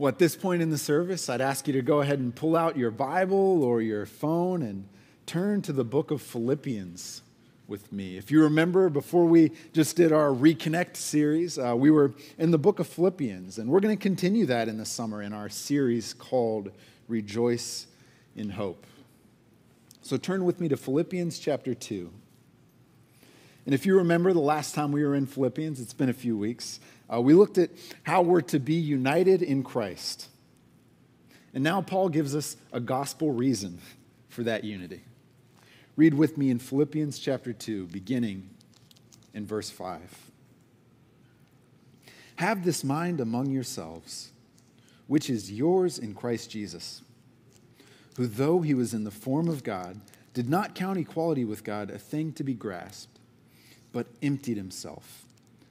Well, at this point in the service, I'd ask you to go ahead and pull out your Bible or your phone and turn to the book of Philippians with me. If you remember, before we just did our Reconnect series, uh, we were in the book of Philippians, and we're going to continue that in the summer in our series called Rejoice in Hope. So turn with me to Philippians chapter 2. And if you remember the last time we were in Philippians, it's been a few weeks, uh, we looked at how we're to be united in Christ. And now Paul gives us a gospel reason for that unity. Read with me in Philippians chapter 2, beginning in verse 5. Have this mind among yourselves, which is yours in Christ Jesus, who, though he was in the form of God, did not count equality with God a thing to be grasped, but emptied himself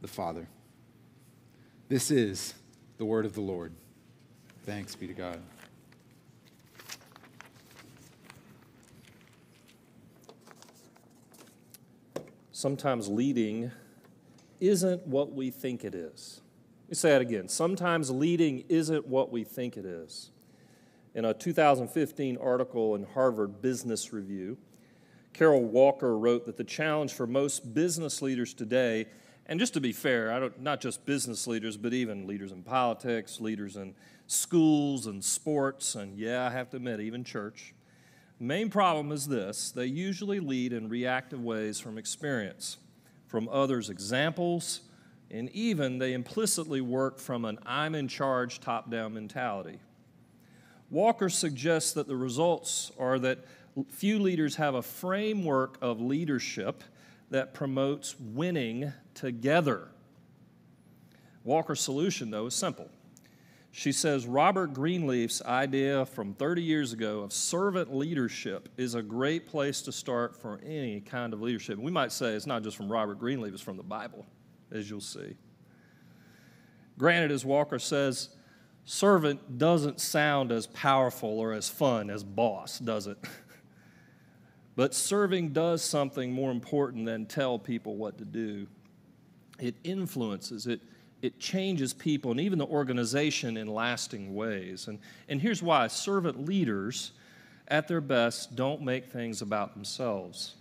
the Father. This is the word of the Lord. Thanks be to God. Sometimes leading isn't what we think it is. Let me say that again. Sometimes leading isn't what we think it is. In a 2015 article in Harvard Business Review, Carol Walker wrote that the challenge for most business leaders today and just to be fair, I don't, not just business leaders, but even leaders in politics, leaders in schools and sports, and yeah, I have to admit, even church. Main problem is this they usually lead in reactive ways from experience, from others' examples, and even they implicitly work from an I'm in charge top down mentality. Walker suggests that the results are that few leaders have a framework of leadership that promotes winning together. Walker's solution, though, is simple. She says Robert Greenleaf's idea from 30 years ago of servant leadership is a great place to start for any kind of leadership. We might say it's not just from Robert Greenleaf, it's from the Bible, as you'll see. Granted, as Walker says, servant doesn't sound as powerful or as fun as boss, does it? But serving does something more important than tell people what to do. It influences, it, it changes people and even the organization in lasting ways. And, and here's why servant leaders, at their best, don't make things about themselves.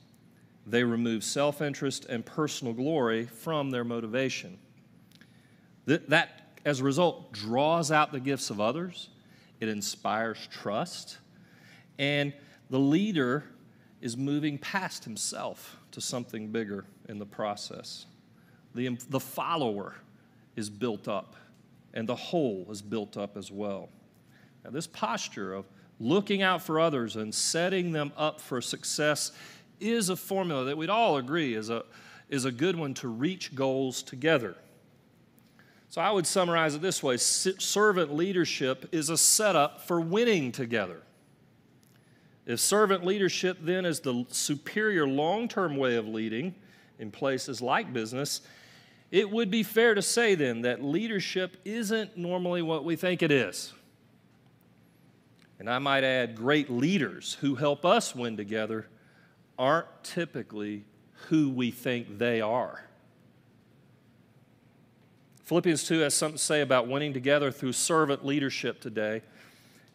They remove self interest and personal glory from their motivation. That, that, as a result, draws out the gifts of others, it inspires trust, and the leader is moving past himself to something bigger in the process. The, the follower is built up, and the whole is built up as well. Now, this posture of looking out for others and setting them up for success is a formula that we'd all agree is a, is a good one to reach goals together. So I would summarize it this way servant leadership is a setup for winning together. If servant leadership then is the superior long term way of leading in places like business, it would be fair to say then that leadership isn't normally what we think it is. And I might add, great leaders who help us win together aren't typically who we think they are. Philippians 2 has something to say about winning together through servant leadership today.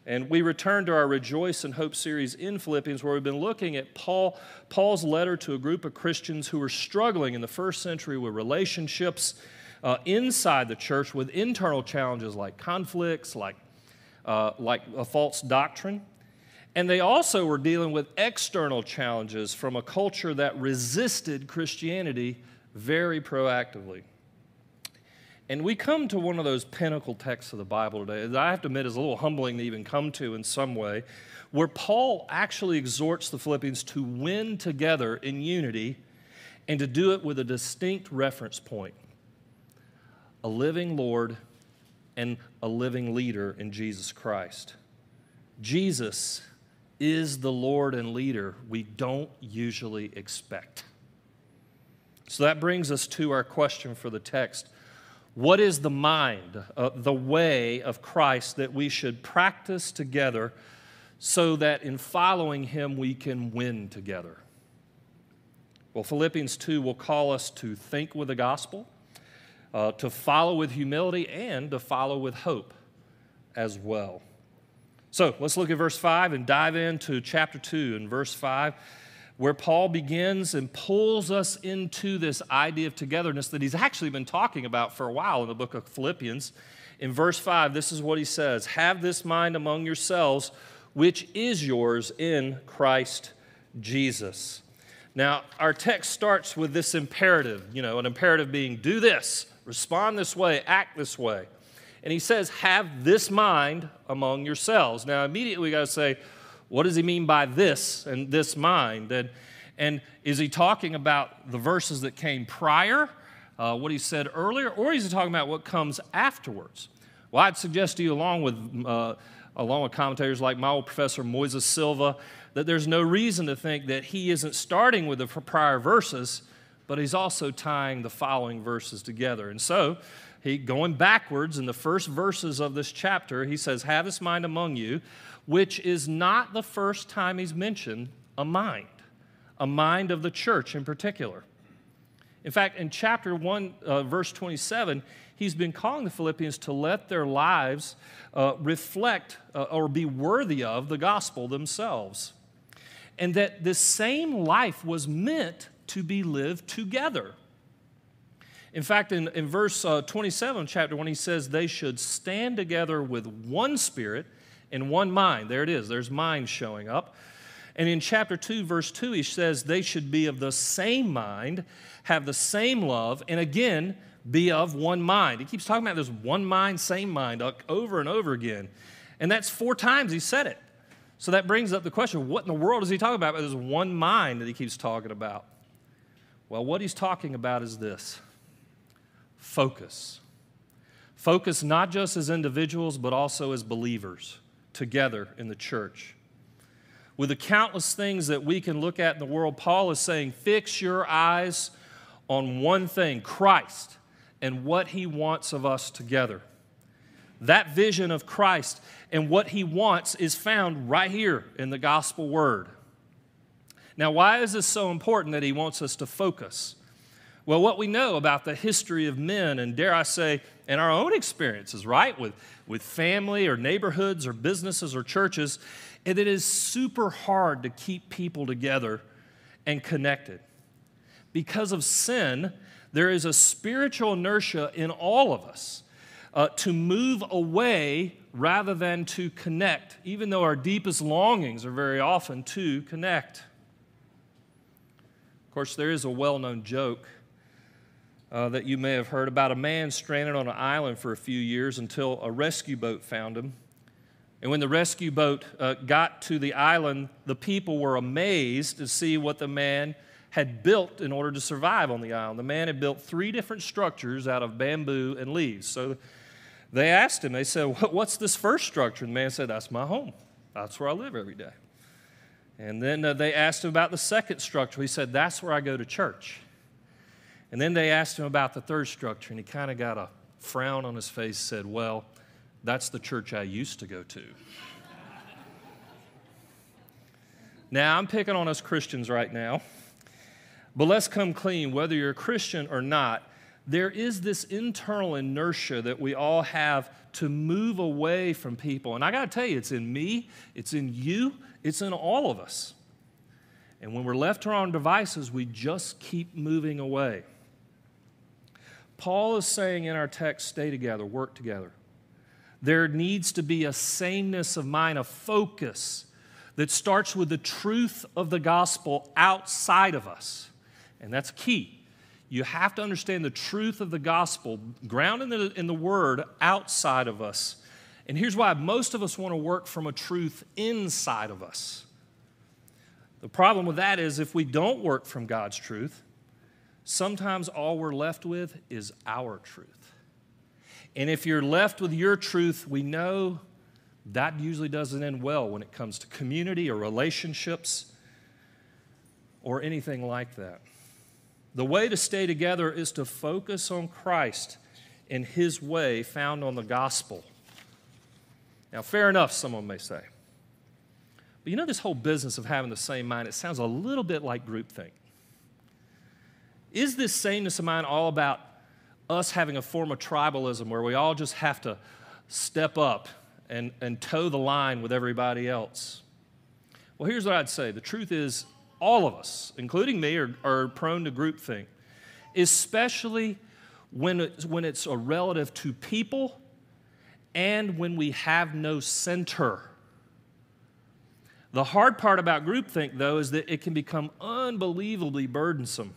And we return to our Rejoice in Hope series in Philippians, where we've been looking at Paul, Paul's letter to a group of Christians who were struggling in the first century with relationships uh, inside the church, with internal challenges like conflicts, like, uh, like a false doctrine. And they also were dealing with external challenges from a culture that resisted Christianity very proactively. And we come to one of those pinnacle texts of the Bible today that I have to admit is a little humbling to even come to in some way, where Paul actually exhorts the Philippians to win together in unity and to do it with a distinct reference point a living Lord and a living leader in Jesus Christ. Jesus is the Lord and leader we don't usually expect. So that brings us to our question for the text. What is the mind, uh, the way of Christ that we should practice together so that in following him we can win together? Well, Philippians 2 will call us to think with the gospel, uh, to follow with humility, and to follow with hope as well. So let's look at verse 5 and dive into chapter 2 and verse 5, where Paul begins and pulls us into this idea of togetherness that he's actually been talking about for a while in the book of Philippians. In verse 5, this is what he says Have this mind among yourselves, which is yours in Christ Jesus. Now, our text starts with this imperative, you know, an imperative being do this, respond this way, act this way. And he says, have this mind among yourselves. Now, immediately we got to say, what does he mean by this and this mind? And, and is he talking about the verses that came prior, uh, what he said earlier, or is he talking about what comes afterwards? Well, I'd suggest to you, along with, uh, along with commentators like my old professor Moises Silva, that there's no reason to think that he isn't starting with the prior verses, but he's also tying the following verses together. And so, he going backwards in the first verses of this chapter, he says, Have this mind among you, which is not the first time he's mentioned a mind, a mind of the church in particular. In fact, in chapter 1, uh, verse 27, he's been calling the Philippians to let their lives uh, reflect uh, or be worthy of the gospel themselves and that this same life was meant to be lived together. In fact, in, in verse uh, 27, chapter 1, he says they should stand together with one spirit and one mind. There it is, there's mind showing up. And in chapter 2, verse 2, he says they should be of the same mind, have the same love, and again, be of one mind. He keeps talking about this one mind, same mind over and over again. And that's four times he said it. So that brings up the question what in the world is he talking about? There's one mind that he keeps talking about. Well, what he's talking about is this focus. Focus not just as individuals, but also as believers together in the church. With the countless things that we can look at in the world, Paul is saying, fix your eyes on one thing Christ and what he wants of us together. That vision of Christ and what he wants is found right here in the gospel word. Now, why is this so important that he wants us to focus? Well, what we know about the history of men, and dare I say, in our own experiences, right, with, with family or neighborhoods or businesses or churches, And it is super hard to keep people together and connected. Because of sin, there is a spiritual inertia in all of us uh, to move away rather than to connect, even though our deepest longings are very often to connect. Of course, there is a well known joke uh, that you may have heard about a man stranded on an island for a few years until a rescue boat found him. And when the rescue boat uh, got to the island, the people were amazed to see what the man had built in order to survive on the island. The man had built three different structures out of bamboo and leaves. So they asked him, they said, What's this first structure? And the man said, That's my home. That's where I live every day. And then uh, they asked him about the second structure. He said, That's where I go to church. And then they asked him about the third structure, and he kind of got a frown on his face, said, Well, that's the church I used to go to. now, I'm picking on us Christians right now, but let's come clean. Whether you're a Christian or not, there is this internal inertia that we all have to move away from people. And I got to tell you, it's in me, it's in you, it's in all of us. And when we're left to our own devices, we just keep moving away. Paul is saying in our text stay together, work together. There needs to be a sameness of mind, a focus that starts with the truth of the gospel outside of us. And that's key. You have to understand the truth of the gospel, grounded in the, in the word outside of us. And here's why most of us want to work from a truth inside of us. The problem with that is if we don't work from God's truth, sometimes all we're left with is our truth. And if you're left with your truth, we know that usually doesn't end well when it comes to community or relationships or anything like that. The way to stay together is to focus on Christ and His way found on the gospel. Now, fair enough, someone may say. But you know, this whole business of having the same mind, it sounds a little bit like groupthink. Is this sameness of mind all about us having a form of tribalism where we all just have to step up and, and toe the line with everybody else? Well, here's what I'd say the truth is, all of us, including me, are, are prone to groupthink, especially when it's, when it's a relative to people and when we have no center. The hard part about groupthink, though, is that it can become unbelievably burdensome.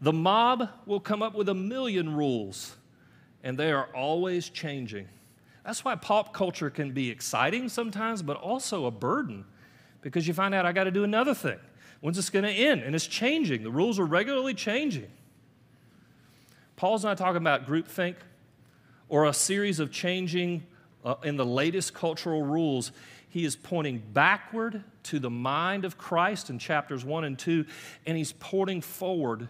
The mob will come up with a million rules, and they are always changing. That's why pop culture can be exciting sometimes, but also a burden because you find out I got to do another thing. When's this going to end? And it's changing. The rules are regularly changing. Paul's not talking about groupthink or a series of changing uh, in the latest cultural rules. He is pointing backward to the mind of Christ in chapters 1 and 2, and he's pointing forward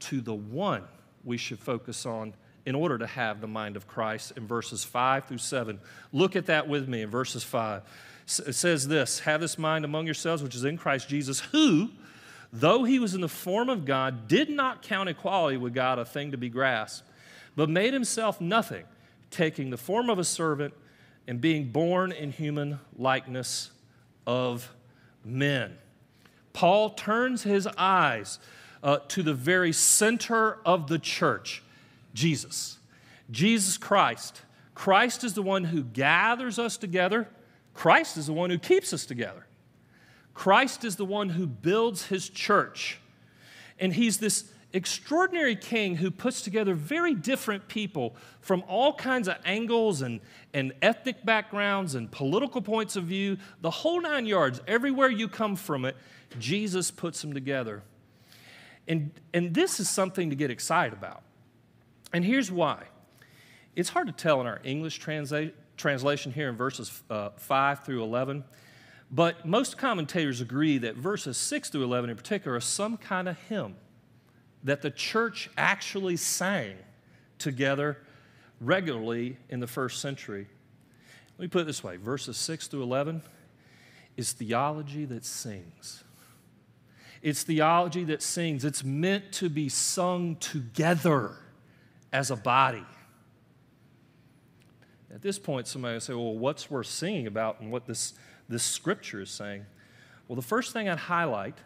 to the one we should focus on in order to have the mind of Christ in verses 5 through 7. Look at that with me in verses 5. It says this Have this mind among yourselves, which is in Christ Jesus, who, though he was in the form of God, did not count equality with God a thing to be grasped, but made himself nothing, taking the form of a servant and being born in human likeness of men. Paul turns his eyes uh, to the very center of the church Jesus. Jesus Christ. Christ is the one who gathers us together Christ is the one who keeps us together. Christ is the one who builds his church. And he's this extraordinary king who puts together very different people from all kinds of angles and, and ethnic backgrounds and political points of view, the whole nine yards, everywhere you come from it, Jesus puts them together. And, and this is something to get excited about. And here's why it's hard to tell in our English translation translation here in verses uh, 5 through 11. But most commentators agree that verses 6 through 11 in particular are some kind of hymn that the church actually sang together regularly in the first century. Let me put it this way verses 6 through 11 is theology that sings. It's theology that sings. It's meant to be sung together as a body. At this point, somebody will say, well, what's worth singing about and what this, this scripture is saying? Well, the first thing I'd highlight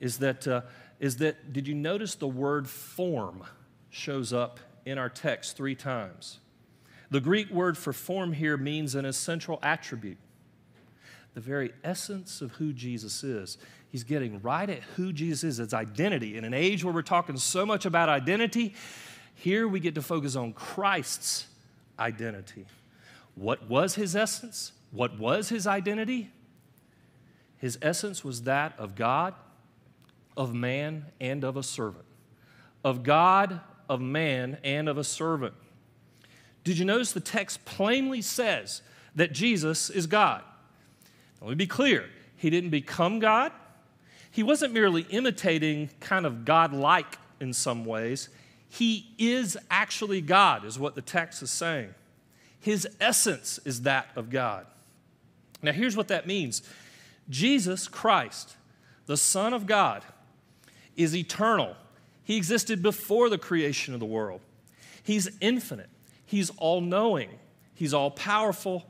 is that, uh, is that did you notice the word form shows up in our text three times? The Greek word for form here means an essential attribute, the very essence of who Jesus is. He's getting right at who Jesus is, his identity. In an age where we're talking so much about identity, here we get to focus on Christ's identity. What was his essence? What was his identity? His essence was that of God, of man, and of a servant. Of God, of man, and of a servant. Did you notice the text plainly says that Jesus is God? Let me be clear. He didn't become God. He wasn't merely imitating kind of God like in some ways. He is actually God, is what the text is saying. His essence is that of God. Now, here's what that means Jesus Christ, the Son of God, is eternal. He existed before the creation of the world. He's infinite, He's all knowing, He's all powerful,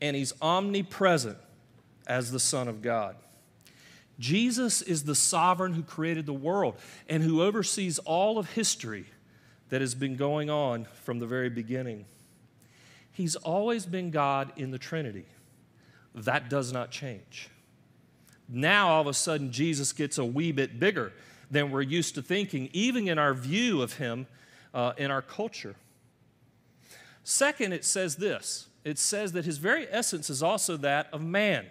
and He's omnipresent as the Son of God. Jesus is the sovereign who created the world and who oversees all of history that has been going on from the very beginning. He's always been God in the Trinity. That does not change. Now, all of a sudden, Jesus gets a wee bit bigger than we're used to thinking, even in our view of him uh, in our culture. Second, it says this it says that his very essence is also that of man.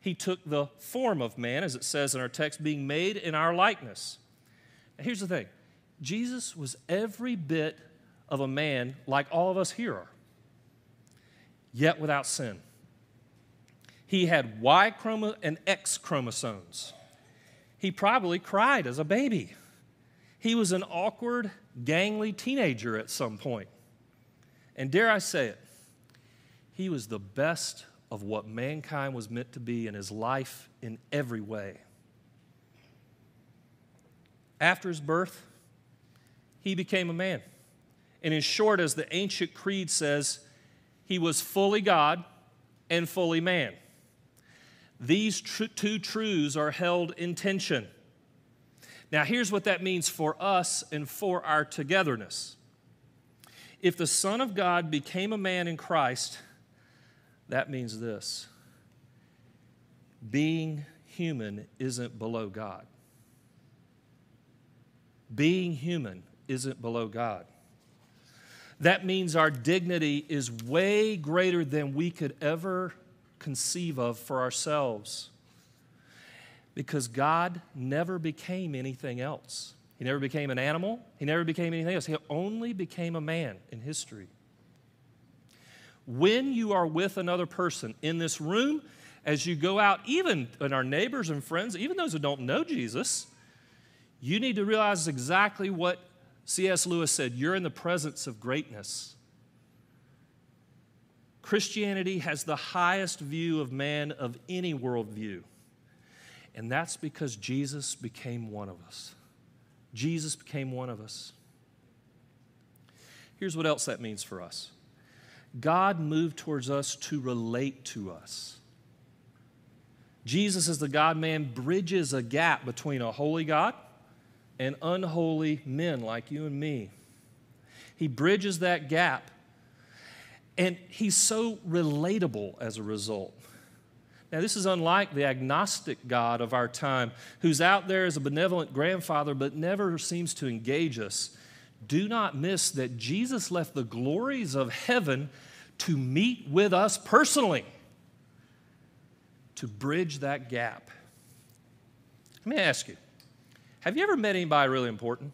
He took the form of man, as it says in our text, being made in our likeness. Now, here's the thing Jesus was every bit of a man like all of us here are, yet without sin. He had Y chromo- and X chromosomes. He probably cried as a baby. He was an awkward, gangly teenager at some point. And dare I say it, he was the best of what mankind was meant to be in his life in every way. After his birth, he became a man. And in short, as the ancient creed says, he was fully God and fully man. These tr- two truths are held in tension. Now, here's what that means for us and for our togetherness. If the Son of God became a man in Christ, that means this being human isn't below God. Being human isn't below God. That means our dignity is way greater than we could ever conceive of for ourselves. Because God never became anything else. He never became an animal, He never became anything else. He only became a man in history. When you are with another person in this room, as you go out, even in our neighbors and friends, even those who don't know Jesus, you need to realize exactly what C.S. Lewis said you're in the presence of greatness. Christianity has the highest view of man of any worldview. And that's because Jesus became one of us. Jesus became one of us. Here's what else that means for us God moved towards us to relate to us. Jesus, as the God man, bridges a gap between a holy God and unholy men like you and me. He bridges that gap, and he's so relatable as a result. Now, this is unlike the agnostic God of our time, who's out there as a benevolent grandfather but never seems to engage us. Do not miss that Jesus left the glories of heaven to meet with us personally, to bridge that gap. Let me ask you have you ever met anybody really important?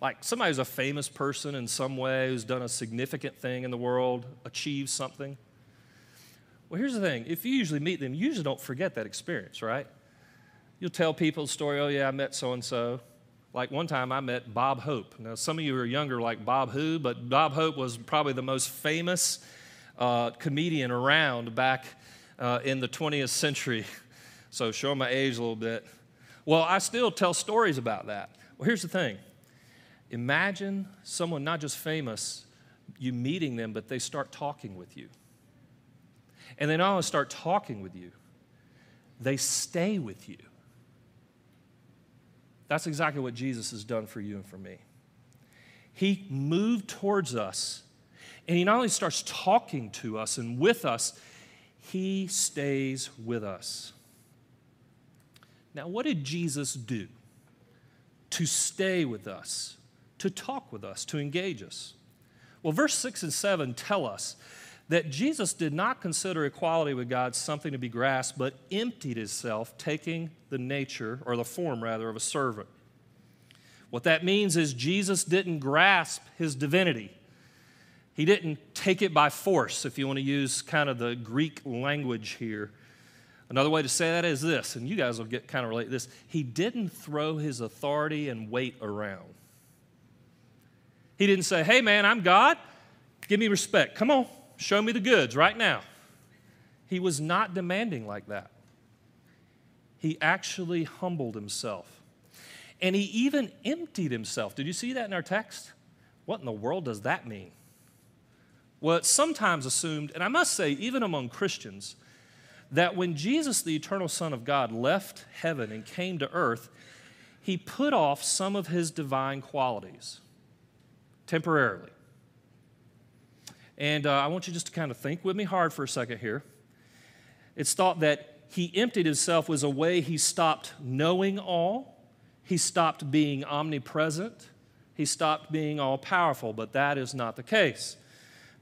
Like somebody who's a famous person in some way, who's done a significant thing in the world, achieved something? Well, here's the thing if you usually meet them, you usually don't forget that experience, right? You'll tell people a story, oh, yeah, I met so and so. Like one time I met Bob Hope. Now, some of you are younger, like Bob Who, but Bob Hope was probably the most famous uh, comedian around back uh, in the 20th century. So, show my age a little bit. Well, I still tell stories about that. Well, here's the thing imagine someone not just famous, you meeting them, but they start talking with you. And they not only start talking with you, they stay with you. That's exactly what Jesus has done for you and for me. He moved towards us, and He not only starts talking to us and with us, He stays with us. Now, what did Jesus do to stay with us, to talk with us, to engage us? Well, verse 6 and 7 tell us that Jesus did not consider equality with God something to be grasped, but emptied himself, taking the nature, or the form rather, of a servant. What that means is Jesus didn't grasp his divinity. He didn't take it by force, if you want to use kind of the Greek language here. Another way to say that is this, and you guys will get kind of relate this. He didn't throw his authority and weight around. He didn't say, hey man, I'm God. Give me respect. Come on, show me the goods right now. He was not demanding like that. He actually humbled himself. And he even emptied himself. Did you see that in our text? What in the world does that mean? Well, it's sometimes assumed, and I must say, even among Christians, that when Jesus, the eternal Son of God, left heaven and came to earth, he put off some of his divine qualities temporarily. And uh, I want you just to kind of think with me hard for a second here. It's thought that he emptied himself was a way he stopped knowing all, he stopped being omnipresent, he stopped being all powerful, but that is not the case.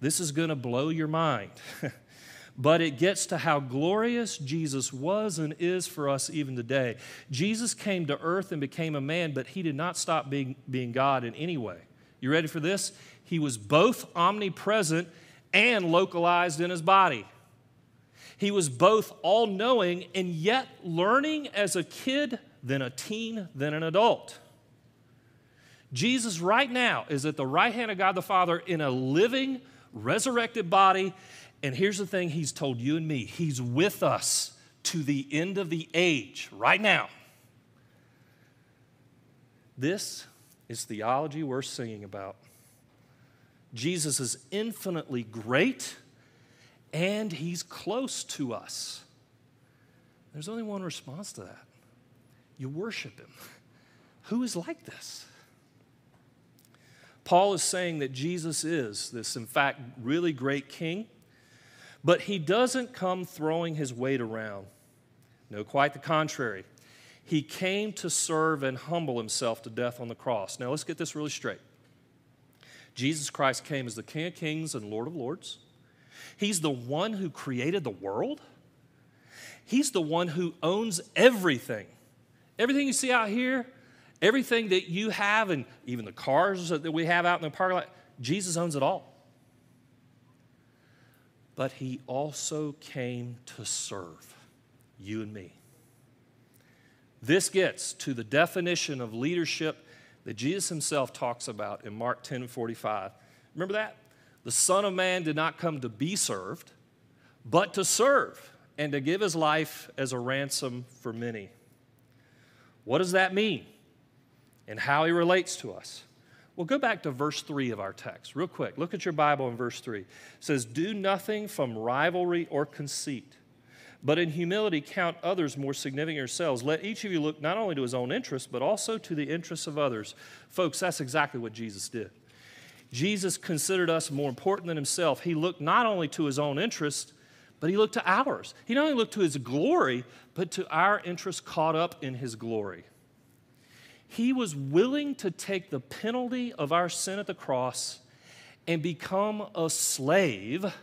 This is going to blow your mind. but it gets to how glorious Jesus was and is for us even today. Jesus came to earth and became a man, but he did not stop being, being God in any way. You ready for this? He was both omnipresent and localized in his body. He was both all knowing and yet learning as a kid, then a teen, then an adult. Jesus, right now, is at the right hand of God the Father in a living, resurrected body. And here's the thing He's told you and me He's with us to the end of the age, right now. This is theology worth singing about. Jesus is infinitely great and he's close to us. There's only one response to that you worship him. Who is like this? Paul is saying that Jesus is this, in fact, really great king, but he doesn't come throwing his weight around. No, quite the contrary. He came to serve and humble himself to death on the cross. Now, let's get this really straight. Jesus Christ came as the King of Kings and Lord of Lords. He's the one who created the world. He's the one who owns everything. Everything you see out here, everything that you have, and even the cars that we have out in the parking lot, Jesus owns it all. But he also came to serve you and me. This gets to the definition of leadership that Jesus himself talks about in Mark 10 45. Remember that? The Son of Man did not come to be served, but to serve and to give his life as a ransom for many. What does that mean? And how he relates to us? Well, go back to verse 3 of our text, real quick. Look at your Bible in verse 3. It says, Do nothing from rivalry or conceit but in humility count others more significant yourselves. Let each of you look not only to his own interests, but also to the interests of others. Folks, that's exactly what Jesus did. Jesus considered us more important than himself. He looked not only to his own interests, but he looked to ours. He not only looked to his glory, but to our interests caught up in his glory. He was willing to take the penalty of our sin at the cross and become a slave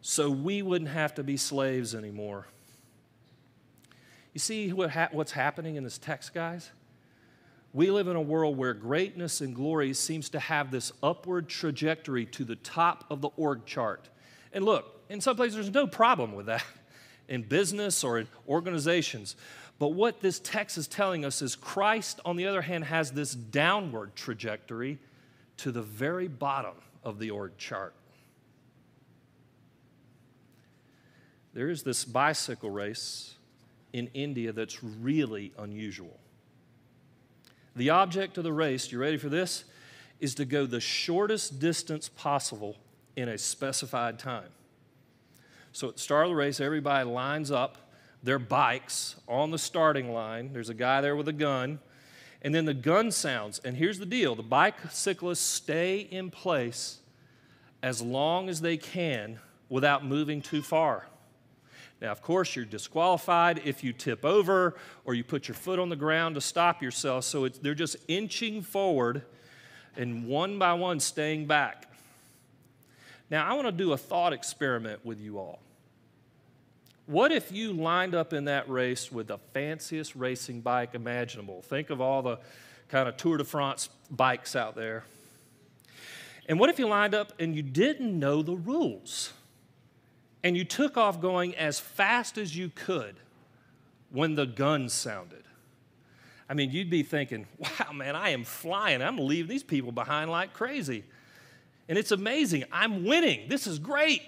so we wouldn't have to be slaves anymore. You see what ha- what's happening in this text, guys? We live in a world where greatness and glory seems to have this upward trajectory to the top of the org chart. And look, in some places there's no problem with that in business or in organizations. But what this text is telling us is Christ, on the other hand, has this downward trajectory to the very bottom of the org chart. There is this bicycle race in India that's really unusual. The object of the race, you ready for this? Is to go the shortest distance possible in a specified time. So at the start of the race, everybody lines up their bikes on the starting line. There's a guy there with a gun. And then the gun sounds. And here's the deal the bicyclists stay in place as long as they can without moving too far. Now, of course, you're disqualified if you tip over or you put your foot on the ground to stop yourself. So they're just inching forward and one by one staying back. Now, I want to do a thought experiment with you all. What if you lined up in that race with the fanciest racing bike imaginable? Think of all the kind of Tour de France bikes out there. And what if you lined up and you didn't know the rules? And you took off going as fast as you could when the gun sounded. I mean, you'd be thinking, wow, man, I am flying. I'm leaving these people behind like crazy. And it's amazing. I'm winning. This is great.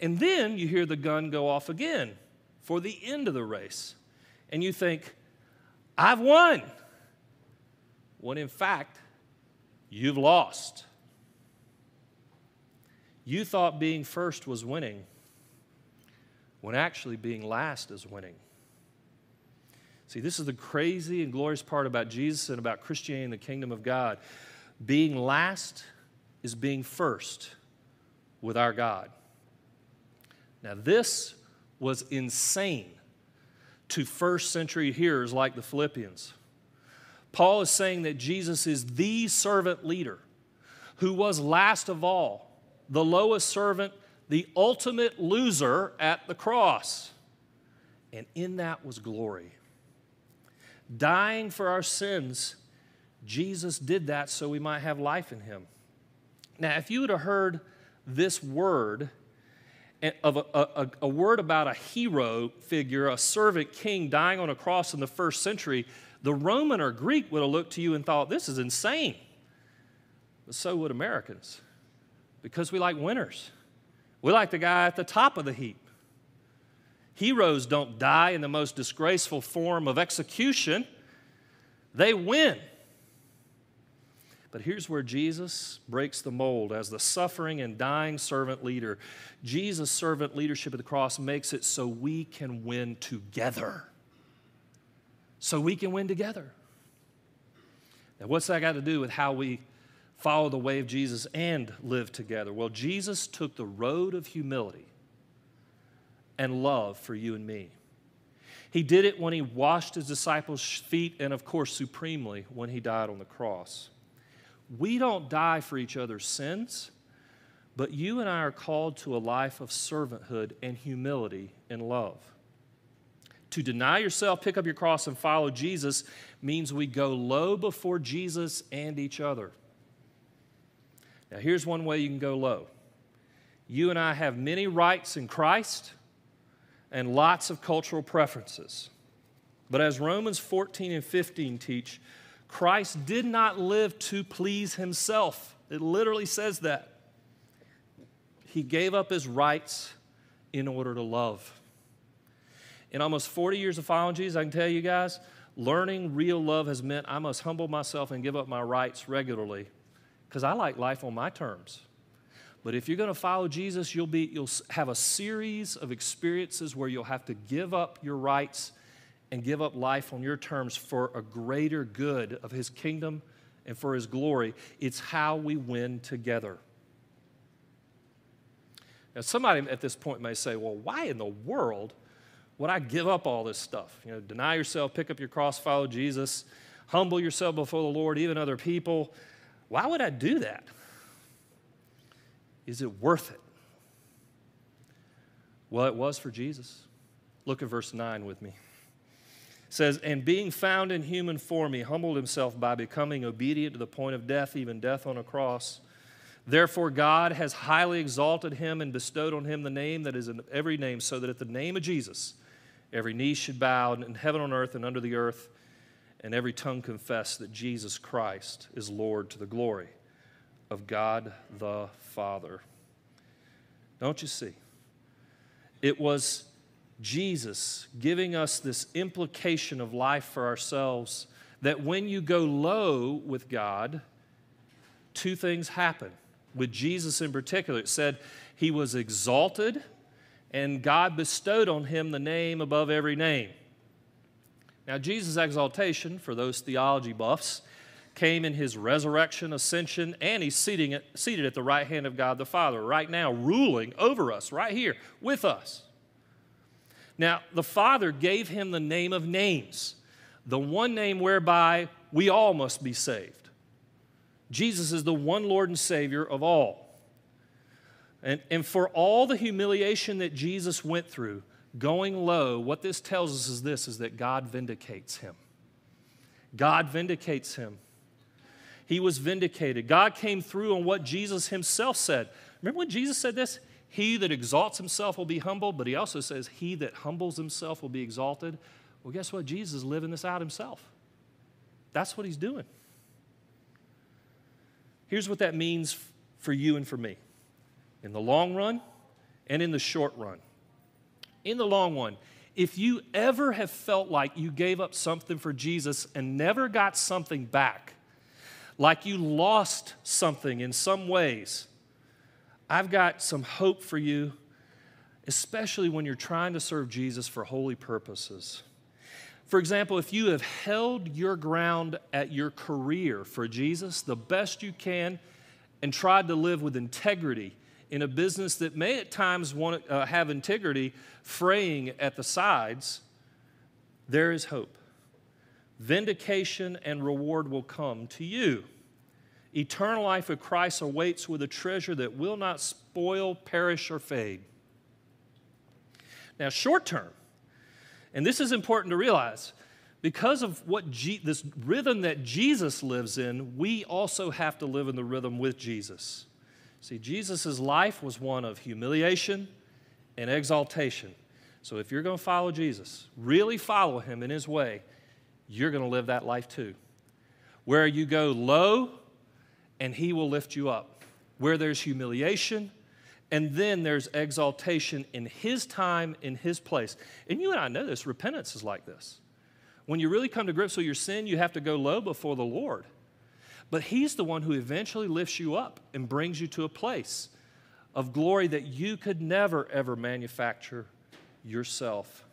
And then you hear the gun go off again for the end of the race. And you think, I've won. When in fact, you've lost. You thought being first was winning, when actually being last is winning. See, this is the crazy and glorious part about Jesus and about Christianity and the kingdom of God. Being last is being first with our God. Now, this was insane to first century hearers like the Philippians. Paul is saying that Jesus is the servant leader who was last of all the lowest servant, the ultimate loser at the cross. And in that was glory. Dying for our sins, Jesus did that so we might have life in him. Now, if you would have heard this word, eh, of a, a, a, word about a hero figure, a servant king dying on a cross in the first century, the Roman or Greek would have looked to you and thought, this is insane. But so would Americans, because we like winners. We like the guy at the top of the heap. Heroes don't die in the most disgraceful form of execution, they win. But here's where Jesus breaks the mold as the suffering and dying servant leader. Jesus' servant leadership at the cross makes it so we can win together. So we can win together. Now, what's that got to do with how we follow the way of Jesus and live together? Well, Jesus took the road of humility and love for you and me. He did it when he washed his disciples' feet, and of course, supremely, when he died on the cross. We don't die for each other's sins, but you and I are called to a life of servanthood and humility and love. To deny yourself, pick up your cross, and follow Jesus means we go low before Jesus and each other. Now, here's one way you can go low you and I have many rights in Christ and lots of cultural preferences. But as Romans 14 and 15 teach, Christ did not live to please himself. It literally says that. He gave up his rights in order to love. In almost 40 years of following Jesus, I can tell you guys, learning real love has meant I must humble myself and give up my rights regularly because I like life on my terms. But if you're going to follow Jesus, you'll, be, you'll have a series of experiences where you'll have to give up your rights and give up life on your terms for a greater good of His kingdom and for His glory. It's how we win together. Now, somebody at this point may say, well, why in the world would I give up all this stuff? You know, deny yourself, pick up your cross, follow Jesus, humble yourself before the Lord, even other people. Why would I do that? Is it worth it? Well, it was for Jesus. Look at verse 9 with me says, And being found in human form, he humbled himself by becoming obedient to the point of death, even death on a cross. Therefore, God has highly exalted him and bestowed on him the name that is in every name, so that at the name of Jesus, every knee should bow in heaven, on earth, and under the earth, and every tongue confess that Jesus Christ is Lord to the glory of God the Father. Don't you see? It was Jesus giving us this implication of life for ourselves that when you go low with God, two things happen. With Jesus in particular, it said he was exalted and God bestowed on him the name above every name. Now, Jesus' exaltation, for those theology buffs, came in his resurrection, ascension, and he's seating seated at the right hand of God the Father, right now, ruling over us, right here with us. Now, the Father gave him the name of names, the one name whereby we all must be saved. Jesus is the one Lord and Savior of all. And, and for all the humiliation that Jesus went through, going low, what this tells us is this is that God vindicates him. God vindicates him. He was vindicated. God came through on what Jesus himself said. Remember when Jesus said this? He that exalts himself will be humbled, but he also says, He that humbles himself will be exalted. Well, guess what? Jesus is living this out himself. That's what he's doing. Here's what that means for you and for me in the long run and in the short run. In the long run, if you ever have felt like you gave up something for Jesus and never got something back, like you lost something in some ways, I've got some hope for you, especially when you're trying to serve Jesus for holy purposes. For example, if you have held your ground at your career for Jesus the best you can and tried to live with integrity in a business that may at times want to uh, have integrity fraying at the sides, there is hope. Vindication and reward will come to you. Eternal life with Christ awaits with a treasure that will not spoil, perish, or fade. Now, short term, and this is important to realize because of what this rhythm that Jesus lives in, we also have to live in the rhythm with Jesus. See, Jesus' life was one of humiliation and exaltation. So if you're going to follow Jesus, really follow him in his way, you're going to live that life too. Where you go low, and he will lift you up. Where there's humiliation, and then there's exaltation in his time, in his place. And you and I know this, repentance is like this. When you really come to grips with your sin, you have to go low before the Lord. But He's the one who eventually lifts you up and brings you to a place of glory that you could never, ever manufacture yourself.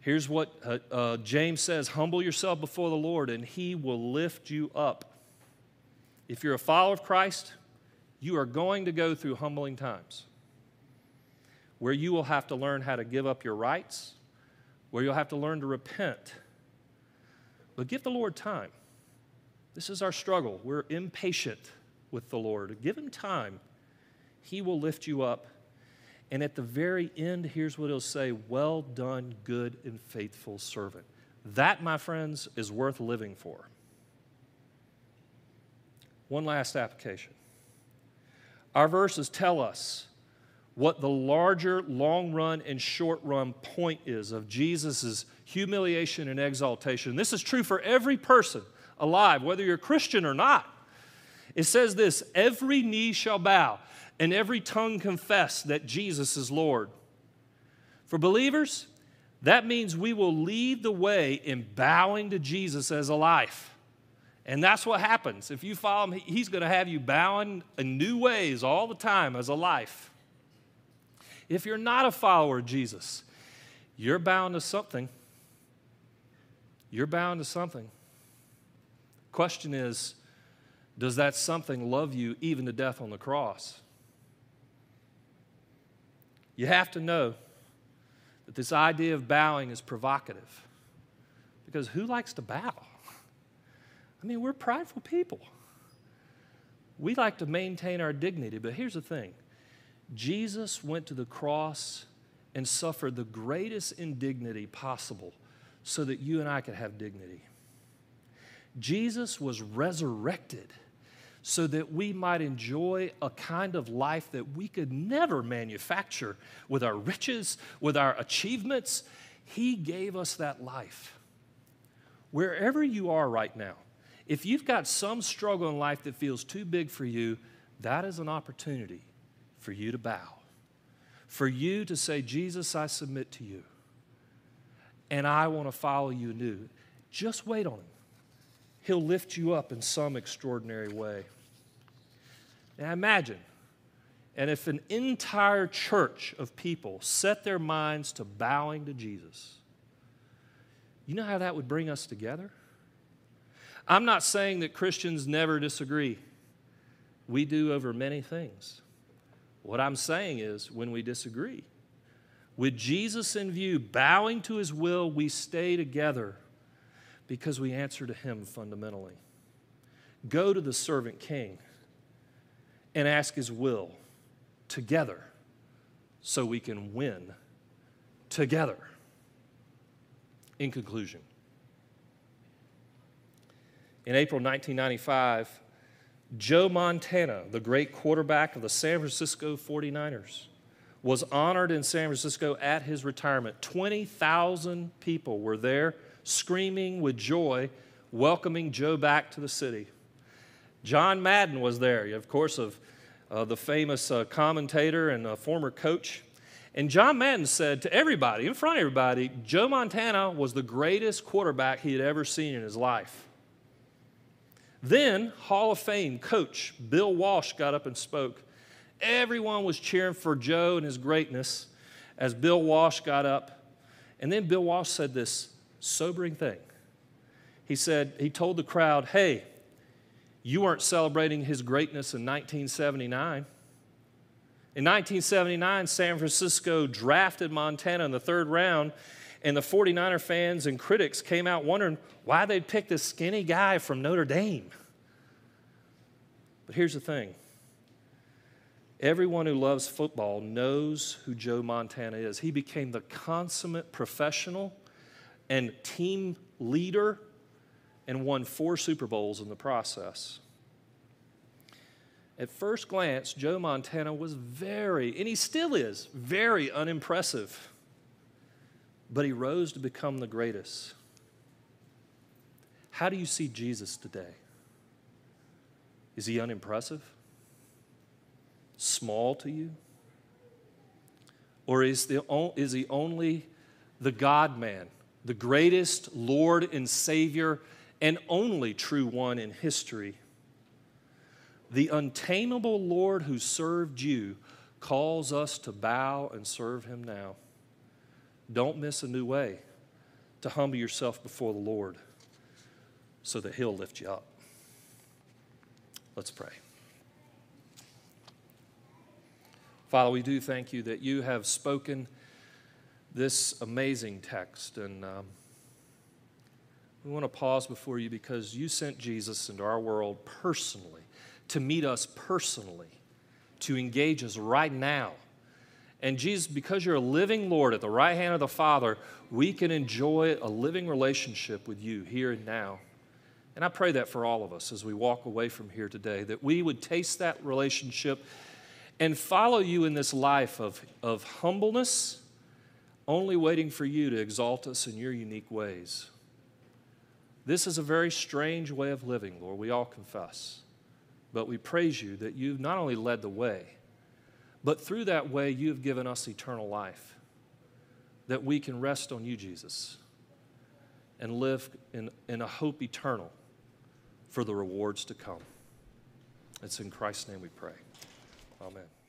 Here's what uh, uh, James says Humble yourself before the Lord, and He will lift you up. If you're a follower of Christ, you are going to go through humbling times where you will have to learn how to give up your rights where you'll have to learn to repent. But give the Lord time. This is our struggle. We're impatient with the Lord. Give Him time. He will lift you up. And at the very end, here's what He'll say Well done, good and faithful servant. That, my friends, is worth living for. One last application. Our verses tell us what the larger long run and short run point is of Jesus' humiliation and exaltation. This is true for every person alive, whether you're Christian or not. It says this every knee shall bow and every tongue confess that Jesus is Lord. For believers, that means we will lead the way in bowing to Jesus as a life. And that's what happens. If you follow him, he's going to have you bowing in new ways all the time as a life. If you're not a follower of Jesus, you're bound to something. You're bound to something. Question is, does that something love you even to death on the cross? You have to know that this idea of bowing is provocative. Because who likes to bow? I mean, we're prideful people. We like to maintain our dignity, but here's the thing Jesus went to the cross and suffered the greatest indignity possible so that you and I could have dignity. Jesus was resurrected so that we might enjoy a kind of life that we could never manufacture with our riches, with our achievements. He gave us that life. Wherever you are right now, if you've got some struggle in life that feels too big for you, that is an opportunity for you to bow, for you to say, Jesus, I submit to you, and I want to follow you new. Just wait on Him. He'll lift you up in some extraordinary way. Now imagine, and if an entire church of people set their minds to bowing to Jesus, you know how that would bring us together? I'm not saying that Christians never disagree. We do over many things. What I'm saying is, when we disagree, with Jesus in view, bowing to his will, we stay together because we answer to him fundamentally. Go to the servant king and ask his will together so we can win together. In conclusion, in April 1995, Joe Montana, the great quarterback of the San Francisco 49ers, was honored in San Francisco at his retirement. 20,000 people were there screaming with joy, welcoming Joe back to the city. John Madden was there, of course, of uh, the famous uh, commentator and former coach. And John Madden said to everybody, in front of everybody, Joe Montana was the greatest quarterback he had ever seen in his life. Then, Hall of Fame coach Bill Walsh got up and spoke. Everyone was cheering for Joe and his greatness as Bill Walsh got up. And then Bill Walsh said this sobering thing. He said, he told the crowd, hey, you weren't celebrating his greatness in 1979. In 1979, San Francisco drafted Montana in the third round, and the 49er fans and critics came out wondering why they'd pick this skinny guy from Notre Dame. But here's the thing everyone who loves football knows who Joe Montana is. He became the consummate professional and team leader and won four Super Bowls in the process. At first glance, Joe Montana was very, and he still is, very unimpressive. But he rose to become the greatest. How do you see Jesus today? Is he unimpressive? Small to you? Or is, the, is he only the God man, the greatest Lord and Savior, and only true one in history? The untamable Lord who served you calls us to bow and serve him now. Don't miss a new way to humble yourself before the Lord so that he'll lift you up. Let's pray. Father, we do thank you that you have spoken this amazing text. And um, we want to pause before you because you sent Jesus into our world personally, to meet us personally, to engage us right now. And Jesus, because you're a living Lord at the right hand of the Father, we can enjoy a living relationship with you here and now. And I pray that for all of us as we walk away from here today, that we would taste that relationship and follow you in this life of, of humbleness, only waiting for you to exalt us in your unique ways. This is a very strange way of living, Lord, we all confess. But we praise you that you've not only led the way, but through that way, you have given us eternal life, that we can rest on you, Jesus, and live in, in a hope eternal for the rewards to come. It's in Christ's name we pray. Amen.